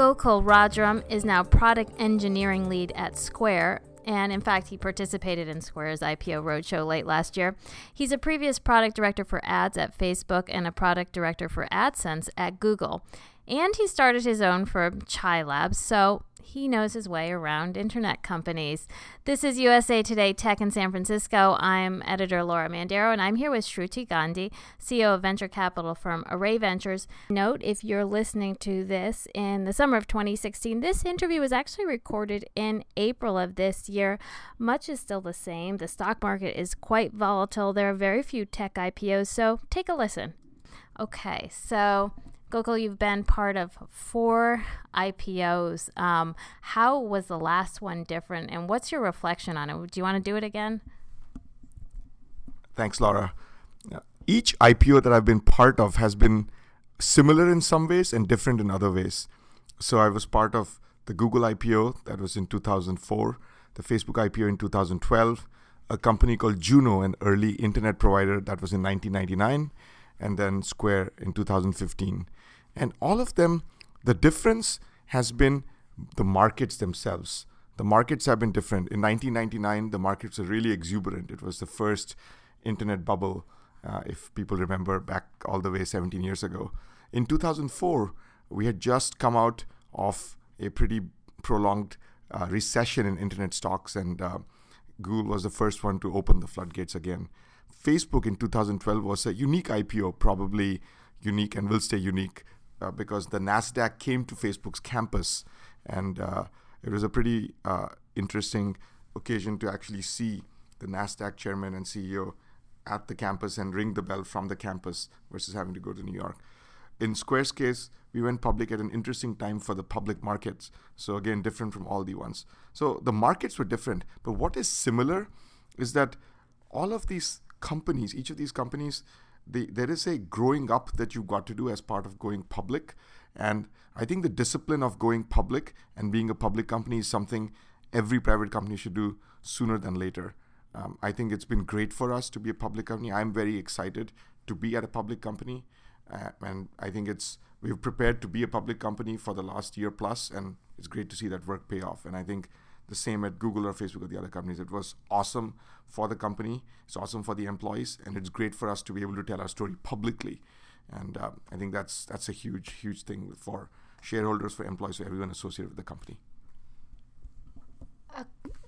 Gokul Rajaram is now product engineering lead at Square, and in fact, he participated in Square's IPO roadshow late last year. He's a previous product director for ads at Facebook and a product director for AdSense at Google. And he started his own firm, Chai Labs, so he knows his way around internet companies. This is USA Today Tech in San Francisco. I'm editor Laura Mandaro, and I'm here with Shruti Gandhi, CEO of venture capital firm Array Ventures. Note if you're listening to this in the summer of 2016, this interview was actually recorded in April of this year. Much is still the same. The stock market is quite volatile. There are very few tech IPOs, so take a listen. Okay, so Gokul, you've been part of four IPOs. Um, how was the last one different, and what's your reflection on it? Do you want to do it again? Thanks, Laura. Each IPO that I've been part of has been similar in some ways and different in other ways. So I was part of the Google IPO that was in 2004, the Facebook IPO in 2012, a company called Juno, an early internet provider that was in 1999, and then Square in 2015. And all of them, the difference has been the markets themselves. The markets have been different. In 1999, the markets were really exuberant. It was the first internet bubble, uh, if people remember back all the way 17 years ago. In 2004, we had just come out of a pretty prolonged uh, recession in internet stocks, and uh, Google was the first one to open the floodgates again. Facebook in 2012 was a unique IPO, probably unique and will stay unique uh, because the NASDAQ came to Facebook's campus. And uh, it was a pretty uh, interesting occasion to actually see the NASDAQ chairman and CEO at the campus and ring the bell from the campus versus having to go to New York. In Square's case, we went public at an interesting time for the public markets. So, again, different from all the ones. So, the markets were different. But what is similar is that all of these companies, each of these companies, the, there is a growing up that you've got to do as part of going public. And I think the discipline of going public and being a public company is something every private company should do sooner than later. Um, I think it's been great for us to be a public company. I'm very excited to be at a public company. Uh, and I think it's we've prepared to be a public company for the last year plus, and it's great to see that work pay off. And I think the same at Google or Facebook or the other companies. It was awesome for the company, it's awesome for the employees, and it's great for us to be able to tell our story publicly. And uh, I think that's that's a huge, huge thing for shareholders, for employees, for everyone associated with the company. Uh,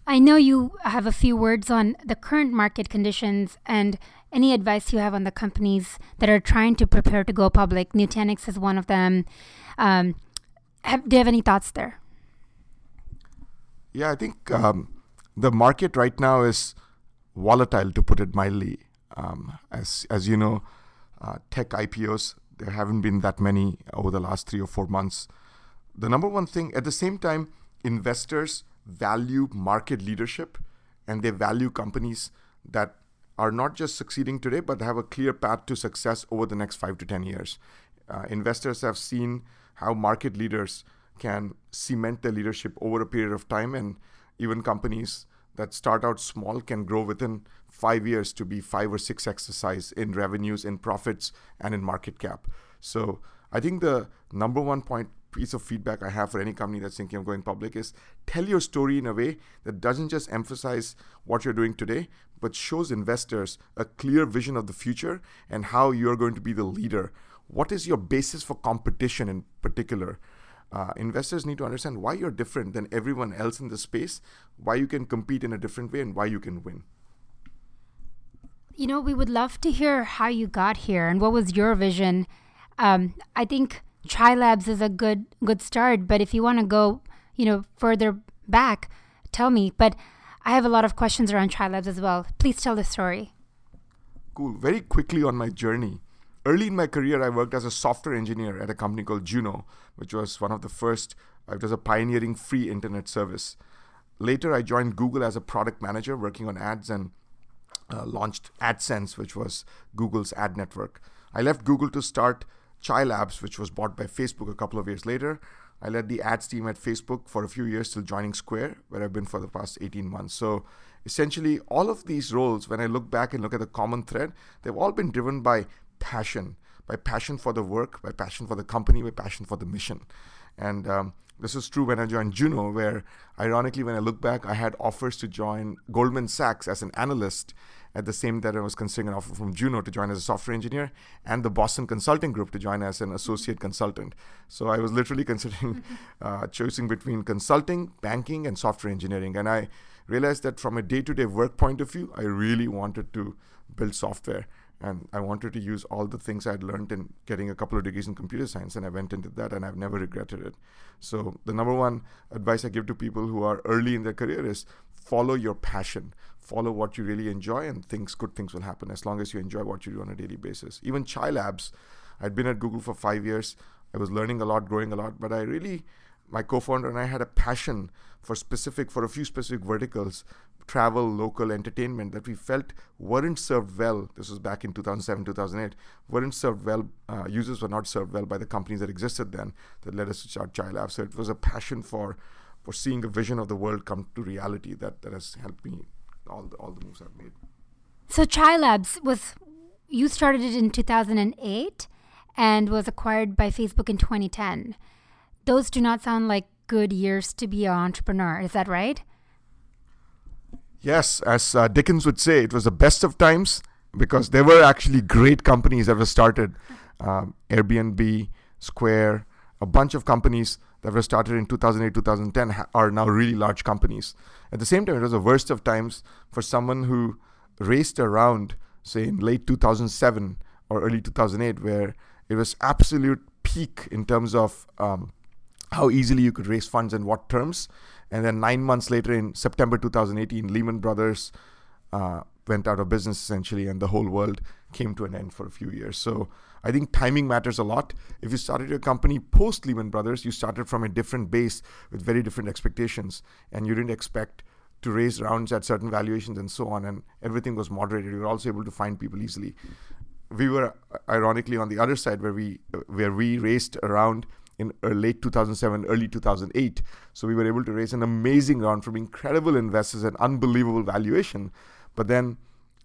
I know you have a few words on the current market conditions and any advice you have on the companies that are trying to prepare to go public. Nutanix is one of them. Um, have, do you have any thoughts there? Yeah, I think um, the market right now is volatile, to put it mildly. Um, as as you know, uh, tech IPOs there haven't been that many over the last three or four months. The number one thing, at the same time, investors value market leadership, and they value companies that are not just succeeding today, but have a clear path to success over the next five to ten years. Uh, investors have seen how market leaders can cement their leadership over a period of time. And even companies that start out small can grow within five years to be five or six exercise in revenues, in profits, and in market cap. So I think the number one point piece of feedback I have for any company that's thinking of going public is tell your story in a way that doesn't just emphasize what you're doing today, but shows investors a clear vision of the future and how you're going to be the leader. What is your basis for competition in particular? Uh, investors need to understand why you're different than everyone else in the space, why you can compete in a different way, and why you can win. You know, we would love to hear how you got here and what was your vision. Um, I think Chai Labs is a good good start, but if you want to go, you know, further back, tell me. But I have a lot of questions around Chai Labs as well. Please tell the story. Cool. Very quickly on my journey. Early in my career, I worked as a software engineer at a company called Juno, which was one of the first, uh, it was a pioneering free internet service. Later, I joined Google as a product manager working on ads and uh, launched AdSense, which was Google's ad network. I left Google to start Chai Labs, which was bought by Facebook a couple of years later. I led the ads team at Facebook for a few years till joining Square, where I've been for the past 18 months. So essentially, all of these roles, when I look back and look at the common thread, they've all been driven by passion, by passion for the work, by passion for the company, by passion for the mission. And um, this was true when I joined Juno, where ironically, when I look back, I had offers to join Goldman Sachs as an analyst at the same time that I was considering an offer from Juno to join as a software engineer and the Boston Consulting Group to join as an associate consultant. So I was literally considering uh, choosing between consulting, banking, and software engineering. And I realized that from a day to day work point of view, I really wanted to build software. And I wanted to use all the things I'd learned in getting a couple of degrees in computer science, and I went into that, and I've never regretted it. So, the number one advice I give to people who are early in their career is follow your passion. Follow what you really enjoy and things good things will happen as long as you enjoy what you do on a daily basis. Even chai labs i'd been at google for five years. I was learning a lot growing a lot but i really my co-founder and i had a passion for specific for a few specific verticals travel local entertainment that we felt weren't served well this was back in 2007 2008 weren't served well uh, users were not served well by the companies that existed then that led us to start chai labs so it was a passion for for seeing a vision of the world come to reality that, that has helped me all the, all the moves I've made. So Chai Labs was you started it in 2008 and was acquired by Facebook in 2010. Those do not sound like good years to be an entrepreneur. Is that right? Yes, as uh, Dickens would say, it was the best of times because there were actually great companies that were started. Um, Airbnb, Square, a bunch of companies that were started in 2008, 2010 are now really large companies. At the same time, it was the worst of times for someone who raced around, say, in late 2007 or early 2008, where it was absolute peak in terms of um, how easily you could raise funds and what terms. And then nine months later, in September 2018, Lehman Brothers uh, went out of business essentially, and the whole world came to an end for a few years. So I think timing matters a lot. If you started your company post Lehman Brothers, you started from a different base with very different expectations, and you didn't expect to raise rounds at certain valuations and so on, and everything was moderated. You were also able to find people easily. We were ironically on the other side where we where we raised around in late 2007, early 2008. So we were able to raise an amazing round from incredible investors and unbelievable valuation. But then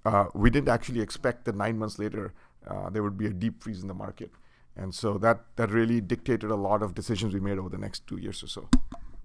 uh, we didn't actually expect that nine months later uh, there would be a deep freeze in the market. And so that, that really dictated a lot of decisions we made over the next two years or so.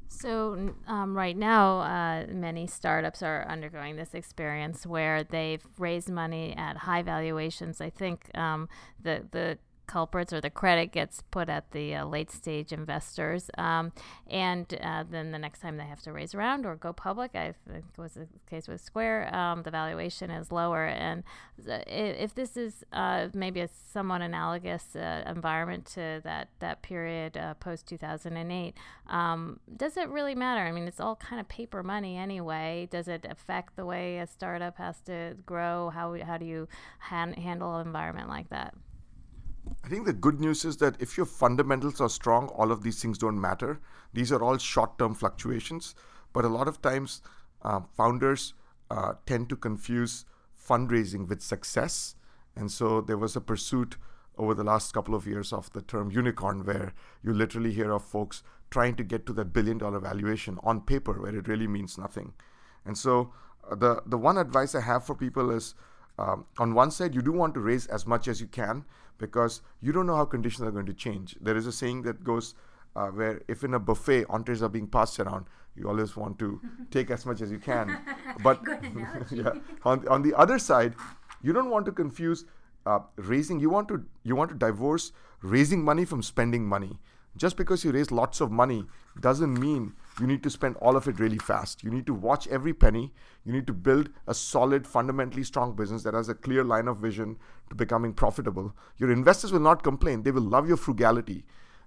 So, um, right now, uh, many startups are undergoing this experience where they've raised money at high valuations. I think um, the, the culprits or the credit gets put at the uh, late stage investors. Um, and uh, then the next time they have to raise around or go public, I think was the case with Square, um, the valuation is lower. And if this is uh, maybe a somewhat analogous uh, environment to that, that period uh, post 2008, um, does it really matter? I mean, it's all kind of paper money anyway. Does it affect the way a startup has to grow? How, how do you han- handle an environment like that? I think the good news is that if your fundamentals are strong, all of these things don't matter. These are all short term fluctuations. But a lot of times, uh, founders uh, tend to confuse fundraising with success. And so there was a pursuit over the last couple of years of the term unicorn, where you literally hear of folks trying to get to that billion dollar valuation on paper, where it really means nothing. And so uh, the, the one advice I have for people is um, on one side, you do want to raise as much as you can because you don't know how conditions are going to change. There is a saying that goes uh, where if in a buffet entrees are being passed around, you always want to take as much as you can. But yeah, on, on the other side, you don't want to confuse uh, raising. You want to you want to divorce raising money from spending money. Just because you raise lots of money doesn't mean you need to spend all of it really fast. You need to watch every penny. You need to build a solid, fundamentally strong business that has a clear line of vision to becoming profitable. Your investors will not complain, they will love your frugality.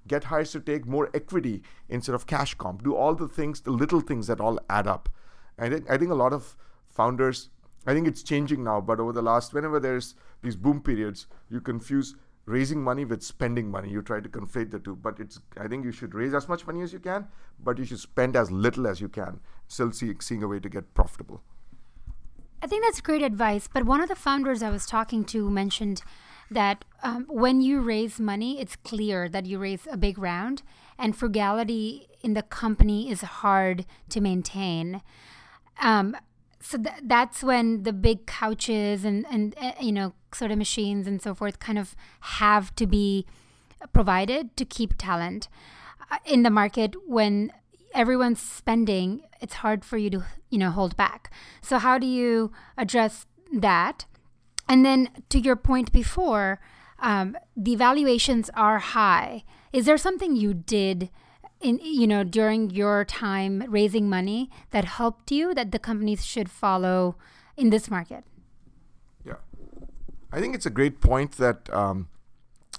Get hires to take more equity instead of cash comp. Do all the things, the little things that all add up. I think, I think a lot of founders, I think it's changing now, but over the last, whenever there's these boom periods, you confuse raising money with spending money. You try to conflate the two, but it's. I think you should raise as much money as you can, but you should spend as little as you can. Still see, seeing a way to get profitable. I think that's great advice. But one of the founders I was talking to mentioned that um, when you raise money, it's clear that you raise a big round, and frugality in the company is hard to maintain. Um, so th- that's when the big couches and and uh, you know sort of machines and so forth kind of have to be provided to keep talent uh, in the market when everyone's spending, it's hard for you to, you know, hold back. So how do you address that? And then to your point before, um, the valuations are high. Is there something you did in you know during your time raising money that helped you that the companies should follow in this market? Yeah, I think it's a great point that um,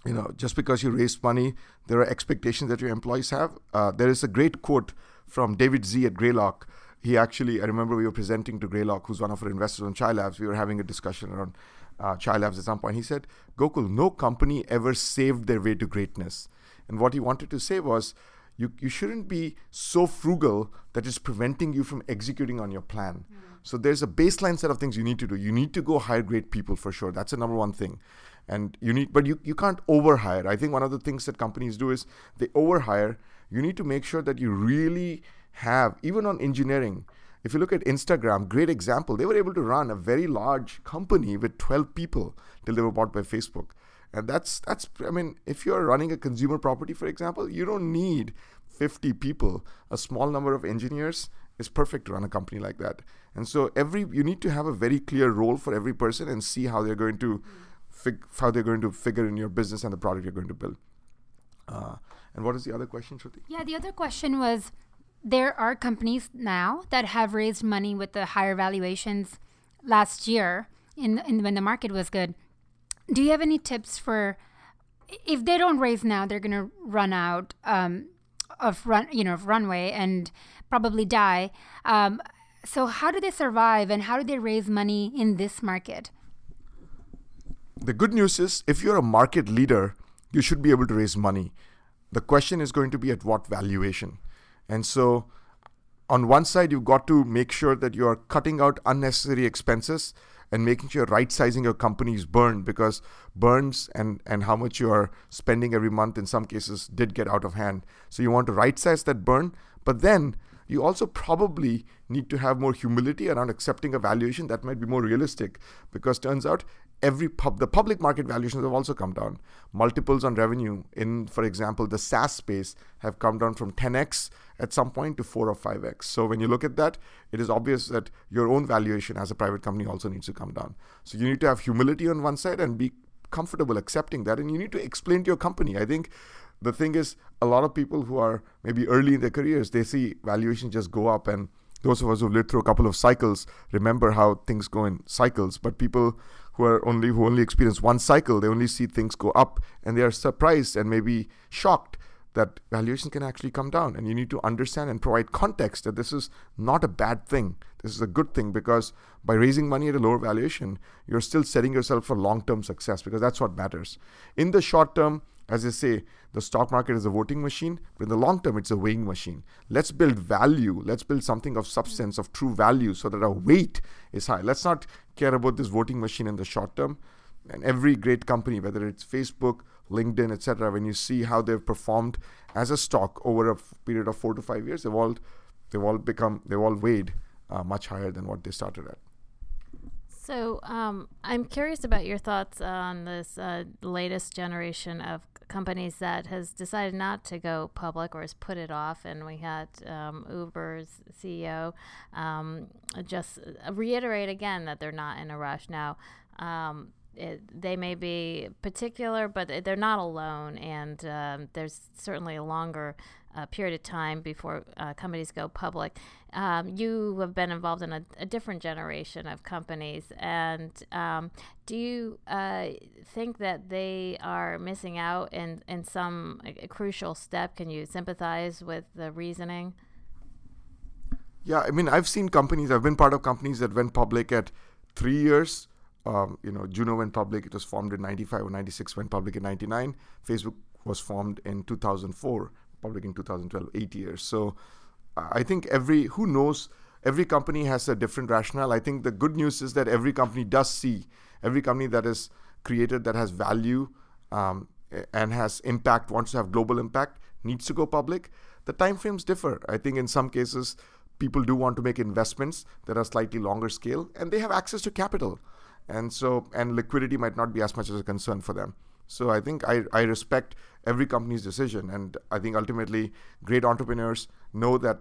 you know just because you raise money, there are expectations that your employees have. Uh, there is a great quote from David Sze at Greylock. He actually, I remember we were presenting to Greylock, who's one of our investors on Chai Labs. We were having a discussion around uh, Chai Labs at some point. He said, Gokul, no company ever saved their way to greatness. And what he wanted to say was, you, you shouldn't be so frugal that it's preventing you from executing on your plan. Mm. So there's a baseline set of things you need to do. You need to go hire great people for sure. That's the number one thing. And you need, but you, you can't overhire. I think one of the things that companies do is they overhire. You need to make sure that you really have, even on engineering, if you look at Instagram, great example, they were able to run a very large company with 12 people till they were bought by Facebook. And that's that's I mean, if you're running a consumer property, for example, you don't need 50 people. A small number of engineers is perfect to run a company like that. And so every you need to have a very clear role for every person and see how they're going to fig, how they're going to figure in your business and the product you're going to build. Uh, and what is the other question, Shruti? Yeah, the other question was there are companies now that have raised money with the higher valuations last year in, in when the market was good do you have any tips for if they don't raise now, they're going to run out um, of run, you know, of runway and probably die. Um, so how do they survive, and how do they raise money in this market? The good news is, if you're a market leader, you should be able to raise money. The question is going to be at what valuation, and so on one side, you've got to make sure that you are cutting out unnecessary expenses and making sure right sizing your company's burn because burns and, and how much you are spending every month in some cases did get out of hand. So you want to right size that burn, but then you also probably need to have more humility around accepting a valuation that might be more realistic because turns out every pub the public market valuations have also come down. Multiples on revenue in for example the saas space have come down from 10x at some point to 4 or 5x so when you look at that it is obvious that your own valuation as a private company also needs to come down. So you need to have humility on one side and be comfortable accepting that and you need to explain to your company. I think the thing is a lot of people who are maybe early in their careers they see valuation just go up and those of us who've lived through a couple of cycles remember how things go in cycles. But people who are only who only experience one cycle they only see things go up and they are surprised and maybe shocked that valuation can actually come down. And you need to understand and provide context that this is not a bad thing. This is a good thing because by raising money at a lower valuation you're still setting yourself for long-term success because that's what matters. In the short term as I say, the stock market is a voting machine, but in the long term, it's a weighing machine. Let's build value. Let's build something of substance, of true value, so that our weight is high. Let's not care about this voting machine in the short term. And every great company, whether it's Facebook, LinkedIn, etc., when you see how they've performed as a stock over a period of four to five years, they've all they've all become they've all weighed uh, much higher than what they started at. So um, I'm curious about your thoughts on this uh, latest generation of companies that has decided not to go public or has put it off. And we had um, Uber's CEO um, just reiterate again that they're not in a rush now. Um, it, they may be particular, but they're not alone, and um, there's certainly a longer uh, period of time before uh, companies go public. Um, you have been involved in a, a, different generation of companies, and um, do you uh, think that they are missing out in, in some a crucial step? Can you sympathize with the reasoning? Yeah, I mean, I've seen companies, I've been part of companies that went public at three years um, you know, Juno went public. It was formed in 95 or 96, went public in 99. Facebook was formed in 2004, public in 2012, eight years. So I think every, who knows, every company has a different rationale. I think the good news is that every company does see, every company that is created that has value um, and has impact, wants to have global impact, needs to go public. The timeframes differ. I think in some cases, people do want to make investments that are slightly longer scale and they have access to capital and so and liquidity might not be as much as a concern for them So I think I, I respect every company's decision, and I think ultimately great entrepreneurs know that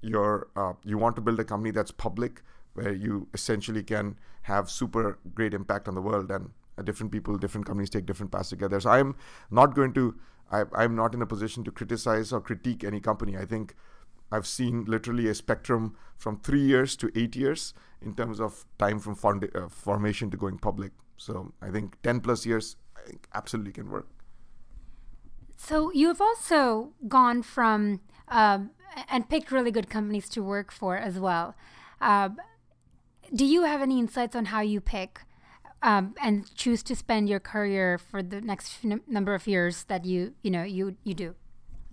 you're uh, you want to build a company that's public, where you essentially can have super great impact on the world, and uh, different people, different companies take different paths together. So I'm not going to I, I'm not in a position to criticize or critique any company. I think I've seen literally a spectrum from three years to eight years in terms of time from uh, formation to going public. So I think 10 plus years absolutely can work. So you've also gone from um, and picked really good companies to work for as well. Uh, do you have any insights on how you pick um, and choose to spend your career for the next number of years that you you know you you do?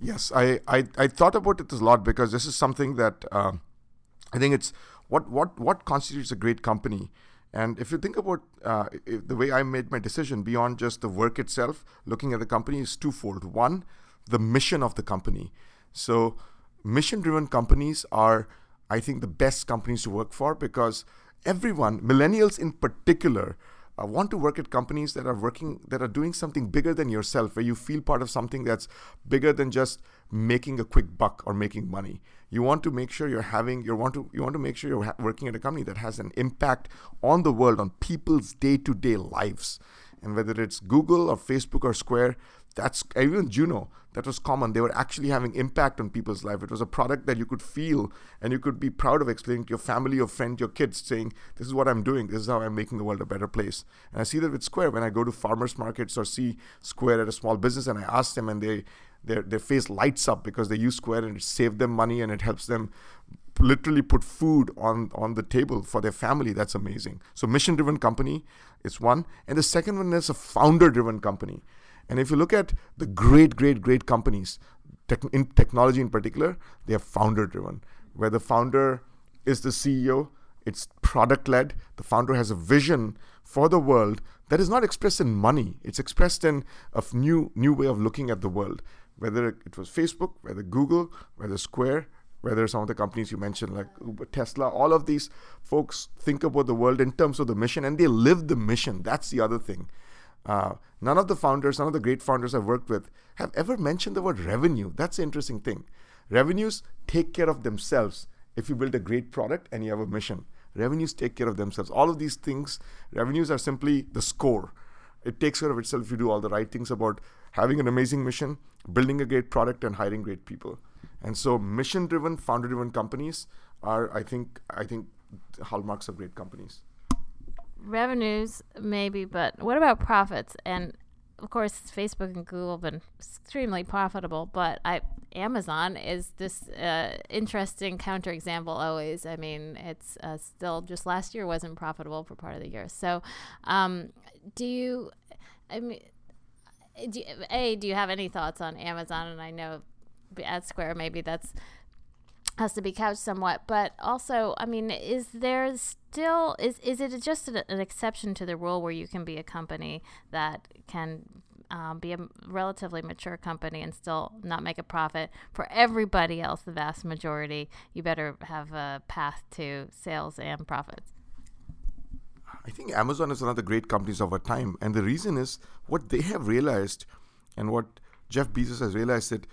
Yes, I, I, I thought about it a lot because this is something that uh, I think it's what what what constitutes a great company. And if you think about uh, the way I made my decision beyond just the work itself, looking at the company is twofold. One, the mission of the company. So, mission driven companies are, I think, the best companies to work for because everyone, millennials in particular, uh, want to work at companies that are working that are doing something bigger than yourself where you feel part of something that's bigger than just making a quick buck or making money. You want to make sure you're having you want to you want to make sure you're ha- working at a company that has an impact on the world on people's day-to-day lives and whether it's google or facebook or square that's even Juno. That was common. They were actually having impact on people's life. It was a product that you could feel and you could be proud of explaining to your family, your friend, your kids, saying, "This is what I'm doing. This is how I'm making the world a better place." And I see that with Square when I go to farmers markets or see Square at a small business, and I ask them, and they their their face lights up because they use Square and it saved them money and it helps them literally put food on on the table for their family. That's amazing. So mission driven company is one. And the second one is a founder driven company. And if you look at the great, great, great companies, tech, in technology in particular, they are founder driven, where the founder is the CEO, it's product led, the founder has a vision for the world that is not expressed in money, it's expressed in a new, new way of looking at the world. Whether it was Facebook, whether Google, whether Square, whether some of the companies you mentioned like Uber, Tesla, all of these folks think about the world in terms of the mission and they live the mission. That's the other thing. Uh, none of the founders, none of the great founders I've worked with have ever mentioned the word revenue. That's the interesting thing. Revenues take care of themselves if you build a great product and you have a mission. Revenues take care of themselves. All of these things, revenues are simply the score. It takes care of itself if you do all the right things about having an amazing mission, building a great product, and hiring great people. And so, mission-driven, founder-driven companies are, I think, I think, hallmarks of great companies revenues maybe, but what about profits? And of course, Facebook and Google have been extremely profitable, but I Amazon is this uh, interesting counterexample always. I mean, it's uh, still just last year wasn't profitable for part of the year. So, um, do you? I mean, do you, a do you have any thoughts on Amazon? And I know at Square maybe that's has to be couched somewhat. But also i mean is there still is is it just an, an exception to the rule where you can be a company that can um, be a relatively mature company and still not make a profit? For everybody else the vast majority you better have a path to sales and profits. I think amazon is one of the great companies of our time. And the reason is what they have realized and what jeff bezos has realized that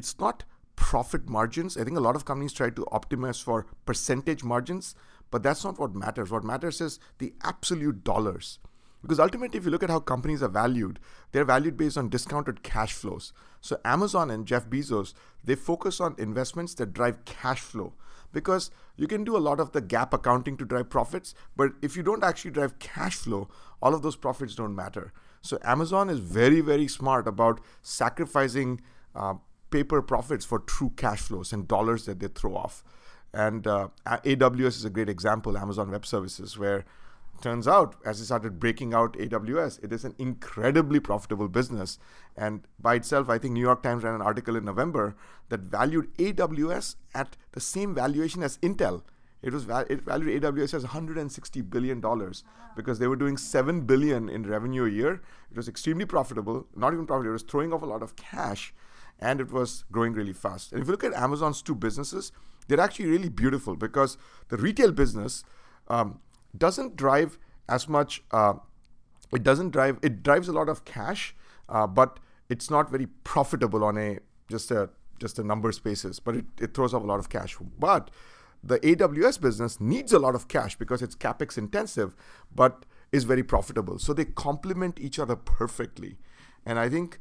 it's not profit margins. I think a lot of companies try to optimize for percentage margins, but that's not what matters. What matters is the absolute dollars. Because ultimately, if you look at how companies are valued, they're valued based on discounted cash flows. So Amazon and Jeff Bezos, they focus on investments that drive cash flow. Because you can do a lot of the GAAP accounting to drive profits, but if you don't actually drive cash flow, all of those profits don't matter. So Amazon is very, very smart about sacrificing uh, paper profits for true cash flows and dollars that they throw off. And uh, AWS is a great example, Amazon Web Services, where turns out as they started breaking out AWS, it is an incredibly profitable business. And by itself, I think New York Times ran an article in November that valued AWS at the same valuation as Intel. It was val- it valued AWS as 160 billion dollars because they were doing seven billion in revenue a year. It was extremely profitable, not even profitable. It was throwing off a lot of cash, and it was growing really fast. And if you look at Amazon's two businesses, they're actually really beautiful because the retail business um, doesn't drive as much. Uh, it doesn't drive. It drives a lot of cash, uh, but it's not very profitable on a just a just a numbers basis. But it, it throws off a lot of cash. But the AWS business needs a lot of cash because it's capex intensive, but is very profitable. So they complement each other perfectly. And I think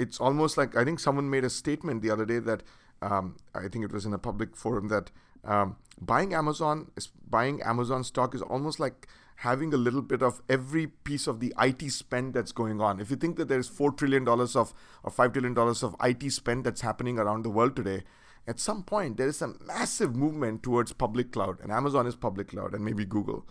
it's almost like I think someone made a statement the other day that um, I think it was in a public forum that um, buying Amazon buying Amazon stock is almost like having a little bit of every piece of the IT spend that's going on. If you think that there's four trillion dollars of or five trillion dollars of IT spend that's happening around the world today, at some point there is a massive movement towards public cloud, and Amazon is public cloud, and maybe Google,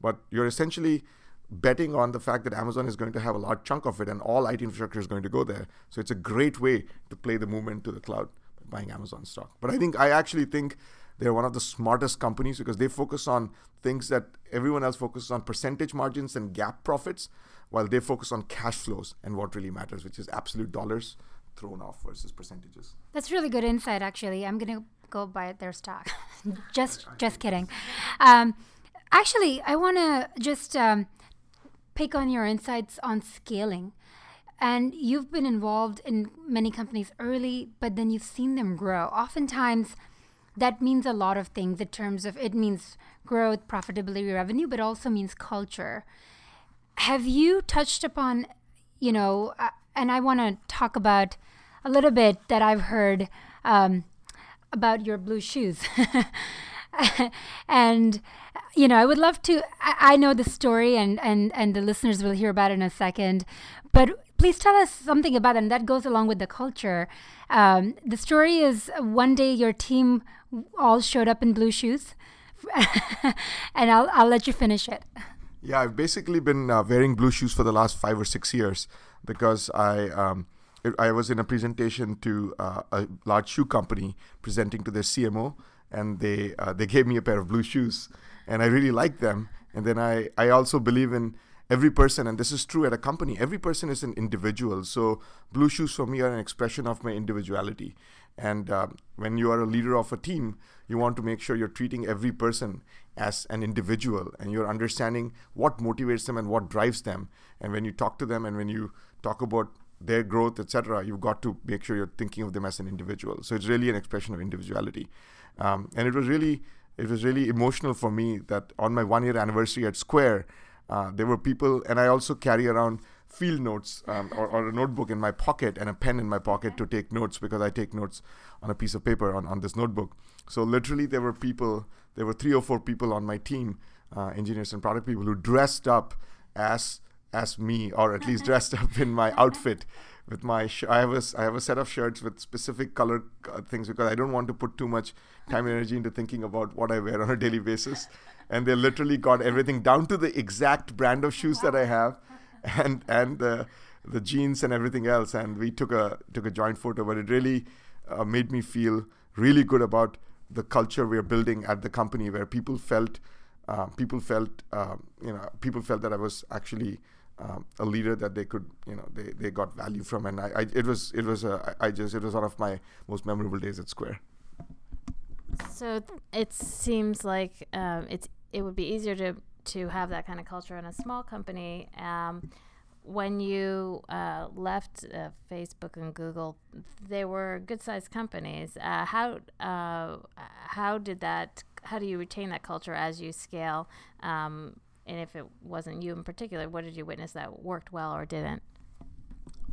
but you're essentially betting on the fact that Amazon is going to have a large chunk of it and all IT infrastructure is going to go there. So it's a great way to play the movement to the cloud by buying Amazon stock. But I think I actually think they're one of the smartest companies because they focus on things that everyone else focuses on percentage margins and GAAP profits, while they focus on cash flows and what really matters, which is absolute dollars thrown off versus percentages. That's really good insight actually. I'm gonna go buy their stock. just just kidding. Um, actually I wanna just um, pick on your insights on scaling. And you've been involved in many companies early, but then you've seen them grow. Oftentimes, that means a lot of things in terms of it means growth, profitability, revenue, but also means culture. Have you touched upon, you know, uh, and I want to talk about a little bit that I've heard um, about your blue shoes. and you know, I would love to. I, I, know the story, and and and the listeners will hear about it in a second. But please tell us something about and that goes along with the culture. Um, the story is one day your team all showed up in blue shoes, and I'll I'll let you finish it. Yeah, I've basically been uh, wearing blue shoes for the last five or six years because I. Um, I was in a presentation to uh, a large shoe company presenting to their CMO, and they uh, they gave me a pair of blue shoes, and I really like them. And then I I also believe in every person, and this is true at a company. Every person is an individual. So blue shoes for me are an expression of my individuality. And uh, when you are a leader of a team, you want to make sure you're treating every person as an individual, and you're understanding what motivates them and what drives them. And when you talk to them, and when you talk about their growth, etc., you've got to make sure you're thinking of them as an individual. So it's really an expression of individuality. Um, and it was really it was really emotional for me that on my one year anniversary at Square, uh, there were people, and I also carry around field notes um, or, or, a notebook in my pocket and a pen in my pocket to take notes because I take notes on a piece of paper on, on this notebook. So literally, there were people, there were three or four people on my team, uh, engineers and product people, who dressed up as as me, or at least dressed up in my outfit with my sh- I have a I have a set of shirts with specific color uh, things because I don't want to put too much time and energy into thinking about what I wear on a daily basis. And they literally got everything down to the exact brand of shoes that I have, and and the the jeans and everything else. And we took a took a joint photo, but it really uh, made me feel really good about the culture we're building at the company, where people felt uh, people felt uh, you know people felt that I was actually um, a leader that they could you know they, they got value from and I, I it was it was a, I just it was one of my most memorable days at Square. So it seems like um, it's it would be easier to to have that kind of culture in a small company. Um, when you uh, left uh, Facebook and Google, they were good sized companies. Uh, how uh, how did that? How do you retain that culture as you scale? Um, and if it wasn't you in particular, what did you witness that worked well or didn't?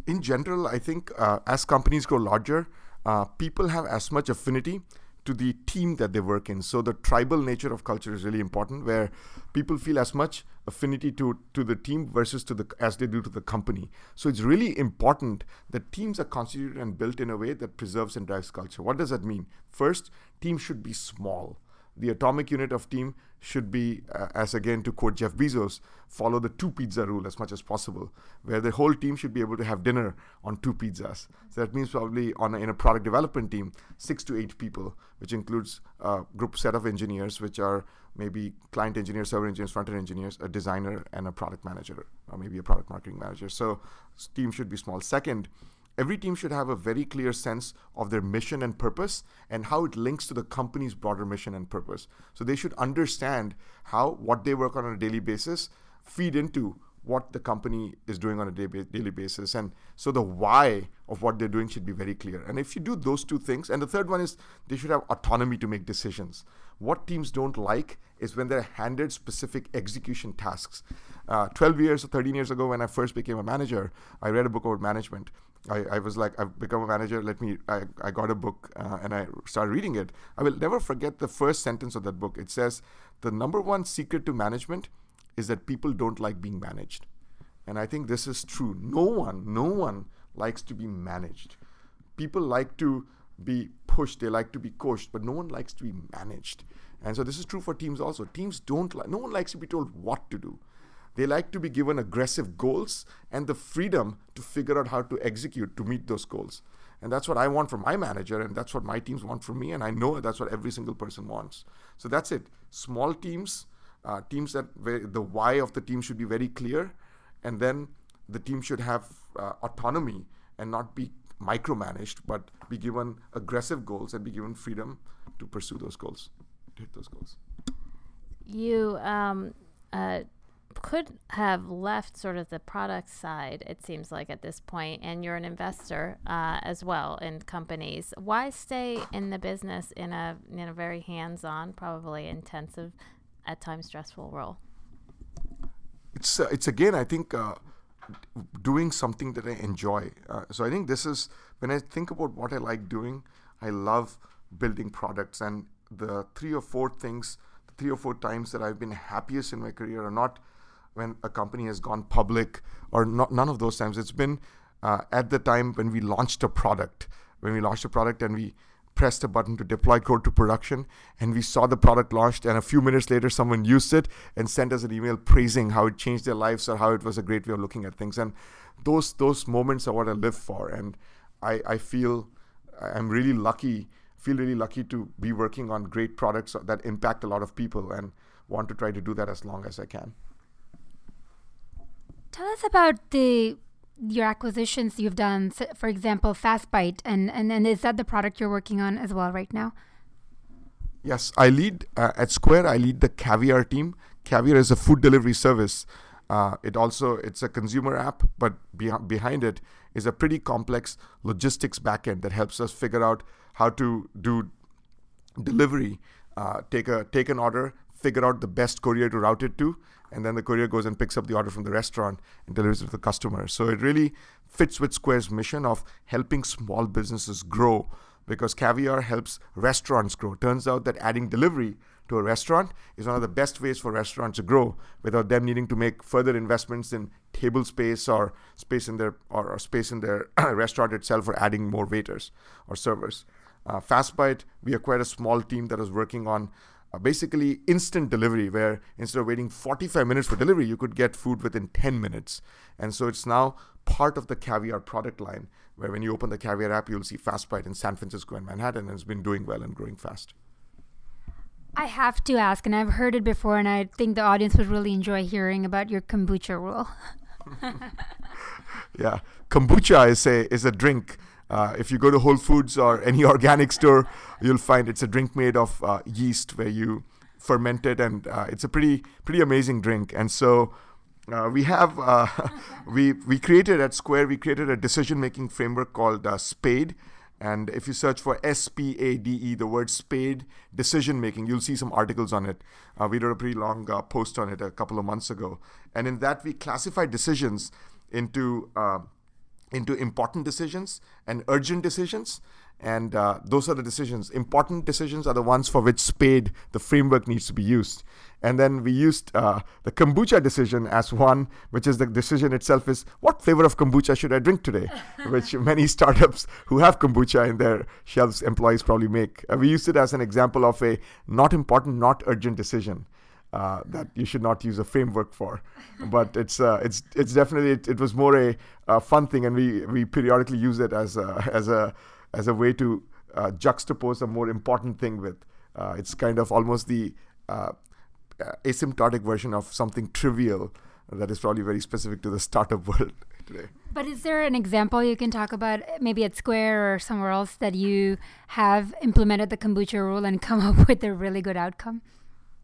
In general, I think uh, as companies grow larger, uh, people have as much affinity to the team that they work in. So the tribal nature of culture is really important, where people feel as much affinity to to the team versus to the as they do to the company. So it's really important that teams are constituted and built in a way that preserves and drives culture. What does that mean? First, teams should be small the atomic unit of team should be, uh, as again to quote Jeff Bezos, follow the two pizza rule as much as possible, where the whole team should be able to have dinner on two pizzas. So that means probably on a, in a product development team, six to eight people, which includes a group set of engineers, which are maybe client engineers, server engineers, front end engineers, a designer, and a product manager, or maybe a product marketing manager. So team should be small. Second, every team should have a very clear sense of their mission and purpose and how it links to the company's broader mission and purpose. So they should understand how what they work on on a daily basis feed into what the company is doing on a daily basis. And so the why of what they're doing should be very clear. And if you do those two things, and the third one is they should have autonomy to make decisions. What teams don't like is when they're handed specific execution tasks. Uh, 12 years or 13 years ago, when I first became a manager, I read a book about management. I, I was like, I've become a manager. Let me, I, I got a book uh, and I started reading it. I will never forget the first sentence of that book. It says, The number one secret to management is that people don't like being managed. And I think this is true. No one, no one likes to be managed. People like to be pushed, they like to be coached, but no one likes to be managed. And so this is true for teams also. Teams don't like, no one likes to be told what to do. They like to be given aggressive goals and the freedom to figure out how to execute to meet those goals. And that's what I want from my manager, and that's what my teams want from me, and I know that's what every single person wants. So that's it. Small teams, uh, teams that the why of the team should be very clear, and then the team should have uh, autonomy and not be micromanaged, but be given aggressive goals and be given freedom to pursue those goals, to hit those goals. You um, uh, could have left sort of the product side, it seems like at this point, and you're an investor uh, as well in companies. Why stay in the business in a in a very hands-on, probably intensive, at times stressful role? It's uh, it's again, I think. Uh, doing something that I enjoy. Uh, so I think this is when I think about what I like doing. I love building products, and the three or four things, the three or four times that I've been happiest in my career are not when a company has gone public or not, none of those times. It's been uh, at the time when we launched a product, when we launched a product and we pressed a button to deploy code to production and we saw the product launched and a few minutes later someone used it and sent us an email praising how it changed their lives or how it was a great way of looking at things and those those moments are what I live for and I, I feel I'm really lucky feel really lucky to be working on great products that impact a lot of people and want to try to do that as long as I can. Tell us about the your acquisitions you've done. For example, FastBite, and and, and is that the product you're working on as well right now? Yes, I lead uh, at Square. I lead the Caviar team. Caviar is a food delivery service. Uh, it also it's a consumer app, but be- behind it is a pretty complex logistics backend that helps us figure out how to do delivery. Uh, take a take an order, figure out the best courier to route it to, and then the courier goes and picks up the order from the restaurant and delivers it to the customer. So it really fits with Square's mission of helping small businesses grow because Caviar helps restaurants grow. Turns out that adding delivery to a restaurant is one of the best ways for restaurants to grow without them needing to make further investments in table space or space in their or, or space in their restaurant itself or adding more waiters or servers. Uh, FastBite, we acquired a small team that was working on Uh, basically instant delivery where instead of waiting 45 minutes for delivery you could get food within 10 minutes. And so it's now part of the caviar product line where when you open the caviar app you'll see fastbite in san francisco and manhattan and it's been doing well and growing fast. I have to ask, and I've heard it before, and I think the audience would really enjoy hearing about your kombucha rule. yeah, kombucha is a is a drink uh, if you go to Whole Foods or any organic store, you'll find it's a drink made of uh, yeast where you ferment it, and uh, it's a pretty pretty amazing drink. And so uh, we have uh, we we created at Square we created a decision making framework called Spade. And if you search for S P A D E, the word spade decision making, you'll see some articles on it. we did a pretty long post on it a couple of months ago. And in that, we classify decisions into into important decisions and urgent decisions. And uh, those are the decisions. Important decisions are the ones for which SPADE, the framework, needs to be used. And then we used uh, the kombucha decision as one, which is the decision itself is what flavor of kombucha should I drink today? which many startups who have kombucha in their shelves employees probably make. Uh, we used it as an example of a not important, not urgent decision uh, that you should not use a framework for. But it's uh, it's it's definitely it, it was more a, a, fun thing, and we we periodically use it as a as a as a way to uh, juxtapose a more important thing with. Uh, it's kind of almost the uh, asymptotic version of something trivial that is probably very specific to the startup world today. But is there an example you can talk about, maybe at Square or somewhere else, that you have implemented the kombucha rule and come up with a really good outcome?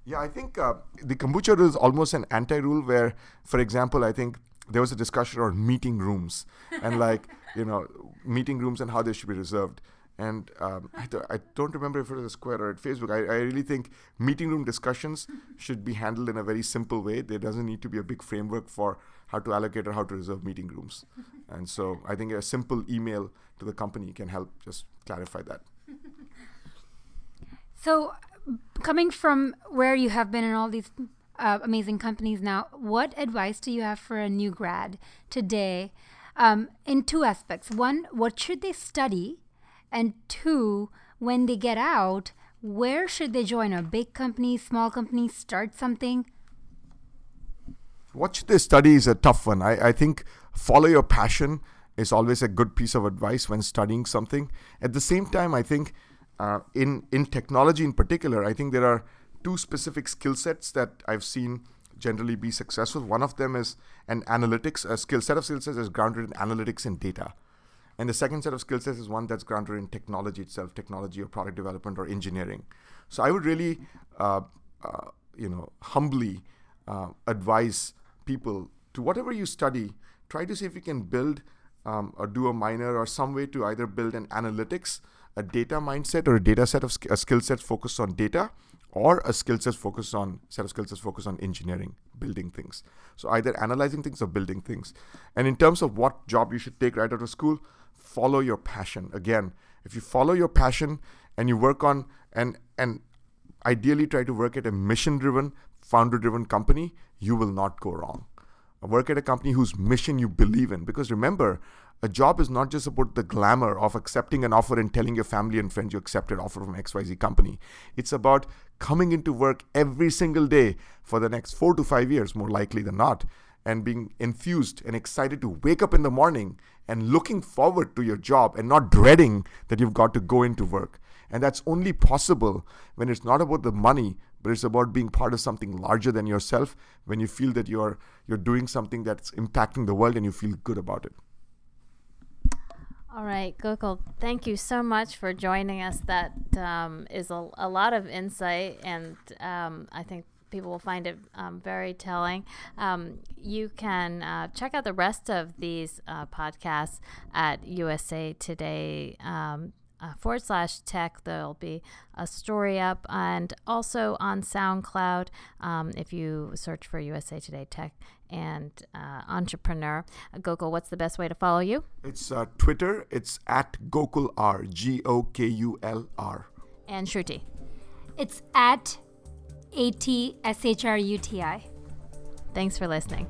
Yeah, I think uh, the kombucha rule is almost an anti-rule where, for example, I think there was a discussion on meeting rooms and like you know meeting rooms and how they should be reserved. And um, I, th- I, don't remember if it was a Square or at Facebook. I, I really think meeting room discussions should be handled in a very simple way. There doesn't need to be a big framework for how to allocate or how to reserve meeting rooms. and so I think a simple email to the company can help just clarify that. So, coming from where you have been in all these uh, amazing companies now, what advice do you have for a new grad today um, in two aspects? One, what should they study? And two, when they get out, where should they join? A big company, small company, start something? What should they study is a tough one. I, I think follow your passion is always a good piece of advice when studying something. At the same time, I think uh, in in technology in particular, I think there are two specific skill sets that I've seen generally be successful. One of them is an analytics, a skill set of skill sets is grounded in analytics and data. And the second set of skill sets is one that's grounded in technology itself, technology or product development or engineering. So I would really, uh, uh, you know, humbly uh, advise people to whatever you study, try to see if you can build um, or do a minor or some way to either build an analytics, a data mindset, or a data set of sk- a skill set focused on data, or a skill set focused on set of skill sets focused on engineering, building things. So either analyzing things or building things. And in terms of what job you should take right out of school, follow your passion. Again, if you follow your passion and you work on and and ideally try to work at a mission driven, founder driven company, you will not go wrong. Work at a company whose mission you believe in. Because remember, a job is not just about the glamour of accepting an offer and telling your family and friends you accepted an offer from XYZ company. It's about coming into work every single day for the next four to five years, more likely than not, and being infused and excited to wake up in the morning and looking forward to your job and not dreading that you've got to go into work. And that's only possible when it's not about the money, but it's about being part of something larger than yourself when you feel that you're you're doing something that's impacting the world and you feel good about it. All right, Gokul, thank you so much for joining us. That um, is a, a, lot of insight, and um, I think people will find it um, very telling. Um, you can uh, check out the rest of these uh, podcasts at USA Today. Um, uh, forward slash tech. There'll be a story up, and also on SoundCloud um, if you search for USA Today Tech and uh, entrepreneur. Uh, Gokul, what's the best way to follow you? It's uh, Twitter. It's at Gokul R, G O K U L R. And Shruti. It's at A T S H R U T I. Thanks for listening.